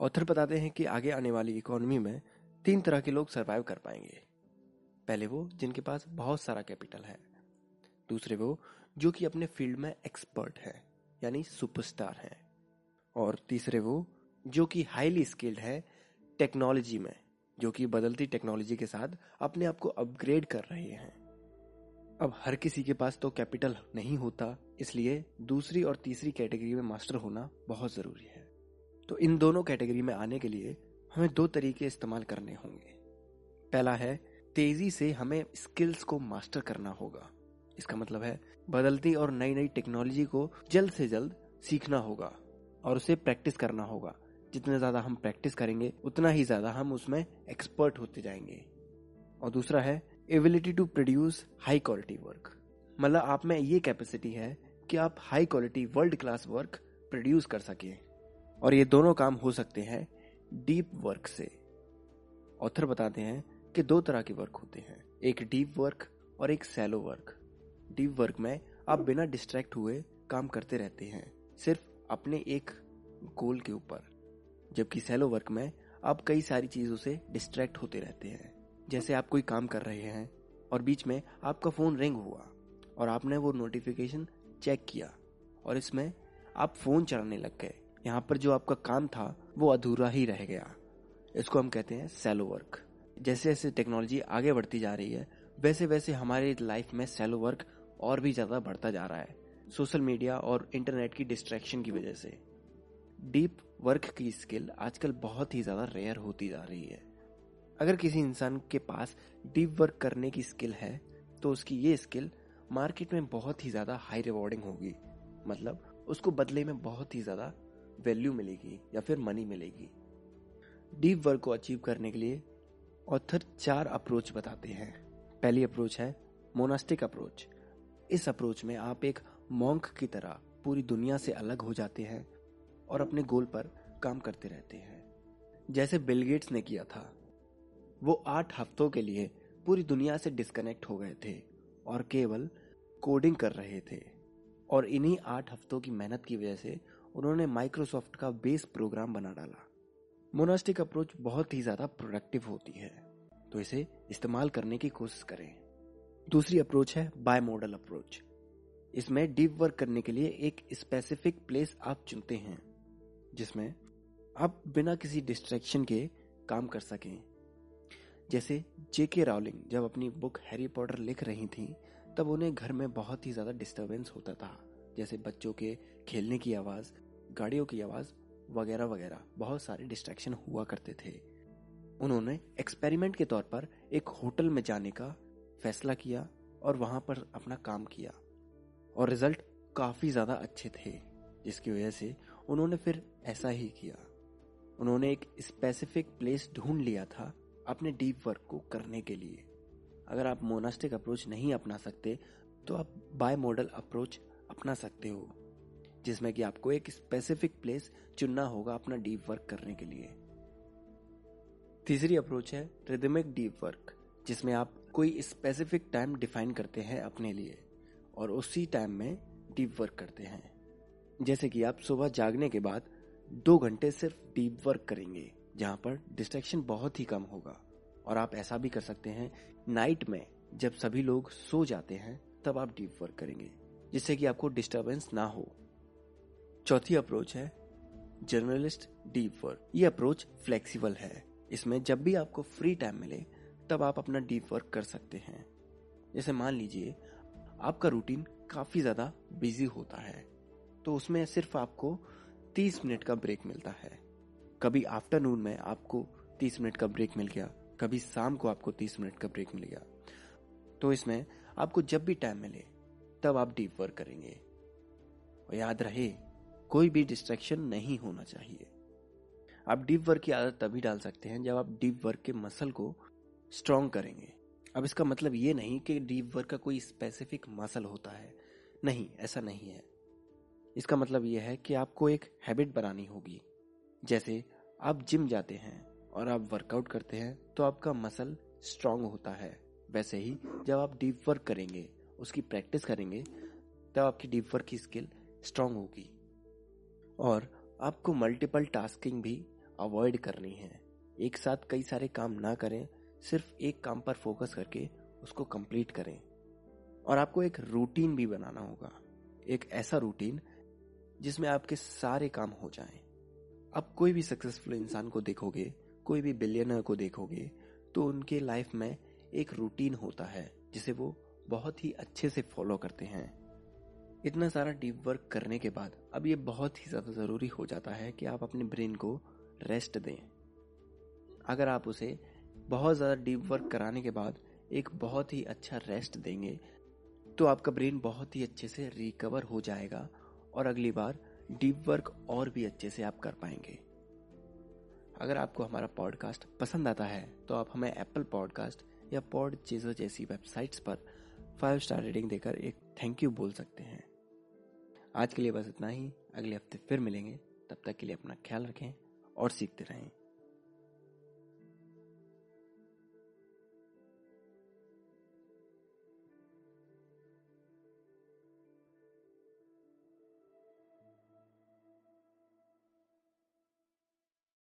Author बताते हैं कि आगे आने वाली इकोनॉमी में तीन तरह के लोग सरवाइव कर पाएँगे। पहले वो जिनके पास बहुत सारा कैपिटल है। दूसरे वो जो कि अपने फ़ील्ड में एक्सपर्ट है, यानी सुपरस्टार है। और तीसरे वो जो कि हाईली स्किल्ड है टेक्नोलॉजी में, जो कि बदलती टेक्नोलॉजी के साथ अपने आप को अपग्रेड कर रहे हैं। अब हर किसी के पास तो कैपिटल नहीं होता, इसलिए दूसरी और तीसरी कैटेगरी में मास्टर होना बहुत ज़रूरी है। तो इन दोनों कैटेगरी में आने के लिए हमें दो तरीके इस्तेमाल करने होंगे। पहला है, तेज़ी से हमें स्किल्स को मास्टर करना होगा। इसका मतलब है, बदलती और नई नई टेक्नोलॉजी को जल्द से जल्द सीखना होगा और उसे प्रैक्टिस करना होगा। जितने ज़्यादा हम प्रैक्टिस करेंगे, उतना ही ज़्यादा हम उसमें एक्सपर्ट होते जाएँगे। और दूसरा है ability to produce high quality work मतलब आप में ये कैपेसिटी है कि आप high quality world class work produce कर सके। और ये दोनों काम हो सकते हैं डीप वर्क से। ऑथर बताते हैं कि दो तरह के वर्क होते हैं, एक डीप वर्क और एक सैलो वर्क। डीप वर्क में आप बिना डिस्ट्रैक्ट हुए काम करते रहते हैं, सिर्फ़ अपने एक गोल के ऊपर। जबकि सैलो वर्क में आप कई सारी चीज़ों से डिस्ट्रैक्ट होते रहते हैं, जैसे आप कोई काम कर रहे हैं और बीच में आपका फ़ोन रिंग हुआ और आपने वो नोटिफिकेशन चेक किया और इसमें आप फ़ोन चलाने लग गए। यहाँ पर जो आपका काम था, वो अधूरा ही रह गया। इसको हम कहते हैं सेलो वर्क जैसे जैसे टेक्नोलॉजी आगे बढ़ती जा रही है, वैसे वैसे हमारे लाइफ में सेलो वर्क और भी ज़्यादा बढ़ता जा रहा है सोशल मीडिया और इंटरनेट की डिस्ट्रैक्शन की वजह से। डीप वर्क की स्किल आजकल बहुत ही ज़्यादा रेयर होती जा रही है। अगर किसी इंसान के पास डीप वर्क करने की स्किल है तो उसकी ये स्किल मार्केट में बहुत ही ज़्यादा हाई रिवॉर्डिंग होगी। मतलब उसको बदले में बहुत ही ज़्यादा वैल्यू मिलेगी या फिर मनी मिलेगी। डीप वर्क को अचीव करने के लिए ऑथर चार अप्रोच बताते हैं। पहली अप्रोच है मोनास्टिक अप्रोच। इस अप्रोच में आप एक मॉन्क की तरह पूरी दुनिया से अलग हो जाते हैं और अपने गोल पर काम करते रहते हैं। जैसे बिल गेट्स ने किया था, वो आठ हफ्तों के लिए पूरी दुनिया से डिस्कनेक्ट हो गए थे और केवल कोडिंग कर रहे थे। और इन्हीं आठ हफ्तों की मेहनत की वजह से उन्होंने माइक्रोसॉफ्ट का बेस प्रोग्राम बना डाला। मोनास्टिक अप्रोच बहुत ही ज़्यादा प्रोडक्टिव होती है तो इसे इस्तेमाल करने की कोशिश करें। दूसरी अप्रोच है बाय मॉडल अप्रोच। इसमें डीप वर्क करने के लिए एक स्पेसिफिक प्लेस आप चुनते हैं, जिसमें आप बिना किसी डिस्ट्रैक्शन के काम कर सकें। जैसे जेके रावलिंग जब अपनी बुक हैरी पॉटर लिख रही थी, तब उन्हें घर में बहुत ही ज़्यादा डिस्टरबेंस होता था। जैसे बच्चों के खेलने की आवाज़, गाड़ियों की आवाज़, वगैरह वगैरह। बहुत सारे डिस्ट्रैक्शन हुआ करते थे। उन्होंने एक्सपेरिमेंट के तौर पर एक होटल में जाने का फैसला किया और वहाँ पर अपना काम किया। और रिज़ल्ट काफ़ी ज़्यादा अच्छे थे, जिसकी वजह से उन्होंने फिर ऐसा ही किया। उन्होंने एक स्पेसिफिक प्लेस ढूंढ लिया था अपने डीप वर्क को करने के लिए। अगर आप मोनास्टिक अप्रोच नहीं अपना सकते तो आप बाय मॉडल अप्रोच अपना सकते हो, जिसमें कि आपको एक स्पेसिफिक प्लेस चुनना होगा अपना डीप वर्क करने के लिए। तीसरी अप्रोच है रिदमिक डीप वर्क जिसमें आप कोई स्पेसिफिक टाइम डिफाइन करते हैं अपने लिए, और उसी टाइम में डीप वर्क करते हैं। जैसे कि आप सुबह जागने के बाद दो घंटे सिर्फ़ डीप वर्क करेंगे, जहाँ पर डिस्ट्रैक्शन बहुत ही कम होगा, और आप ऐसा भी कर सकते हैं नाइट में जब सभी लोग सो जाते हैं, तब आप डीप वर्क करेंगे। जिससे कि आपको डिस्टरबेंस ना हो। चौथी अप्रोच है जर्नलिस्ट डीप वर्क ये अप्रोच फ्लेक्सिबल है। इसमें जब भी आपको फ्री टाइम मिले, तब आप अपना डीप वर्क कर सकते हैं। जैसे मान लीजिए, आपका रूटीन काफ़ी ज़्यादा बिज़ी होता है तो उसमें सिर्फ़ आपको 30 मिनट का ब्रेक मिलता है। कभी आफ्टरनून में आपको 30 मिनट का ब्रेक मिल गया, कभी शाम को आपको 30 मिनट का ब्रेक मिल गया। तो इसमें आपको जब भी टाइम मिले तब आप डीप वर्क करेंगे। और याद रहे, कोई भी डिस्ट्रैक्शन नहीं होना चाहिए। आप डीप वर्क की आदत तभी डाल सकते हैं जब आप डीप वर्क के मसल को स्ट्रॉन्ग करेंगे। अब इसका मतलब ये नहीं कि डीप वर्क का कोई स्पेसिफिक मसल होता है। नहीं, ऐसा नहीं है। इसका मतलब यह है कि आपको एक हैबिट बनानी होगी। जैसे, आप जिम जाते हैं और आप वर्कआउट करते हैं तो आपका मसल स्ट्रांग होता है। वैसे ही, जब आप डीप वर्क करेंगे उसकी प्रैक्टिस करेंगे, तब आपकी डीप वर्क की स्किल स्ट्रांग होगी। और आपको मल्टीपल टास्किंग भी अवॉइड करनी है। एक साथ कई सारे काम ना करें, सिर्फ़ एक काम पर फोकस करके उसको कंप्लीट करें। और आपको एक रूटीन भी बनाना होगा। एक ऐसा रूटीन जिसमें आपके सारे काम हो जाएँ। आप कोई भी सक्सेसफुल इंसान को देखोगे, कोई भी बिलियनर को देखोगे तो उनके लाइफ में एक रूटीन होता है, जिसे वो बहुत ही अच्छे से फॉलो करते हैं। इतना सारा डीप वर्क करने के बाद अब ये बहुत ही ज़्यादा ज़रूरी हो जाता है कि आप अपने ब्रेन को रेस्ट दें। अगर आप उसे बहुत ज़्यादा डीप वर्क कराने के बाद एक बहुत ही अच्छा रेस्ट देंगे तो आपका ब्रेन बहुत ही अच्छे से रिकवर हो जाएगा और अगली बार डीप वर्क और भी अच्छे से आप कर पाएँगे। अगर आपको हमारा पॉडकास्ट पसंद आता है तो आप हमें एप्पल पॉडकास्ट या पॉड चीज़ों जैसी वेबसाइट्स पर फाइव स्टार रेटिंग देकर एक थैंक यू बोल सकते हैं। आज के लिए बस इतना ही। अगले हफ़्ते फिर मिलेंगे। तब तक के लिए अपना ख्याल रखें और सीखते रहें।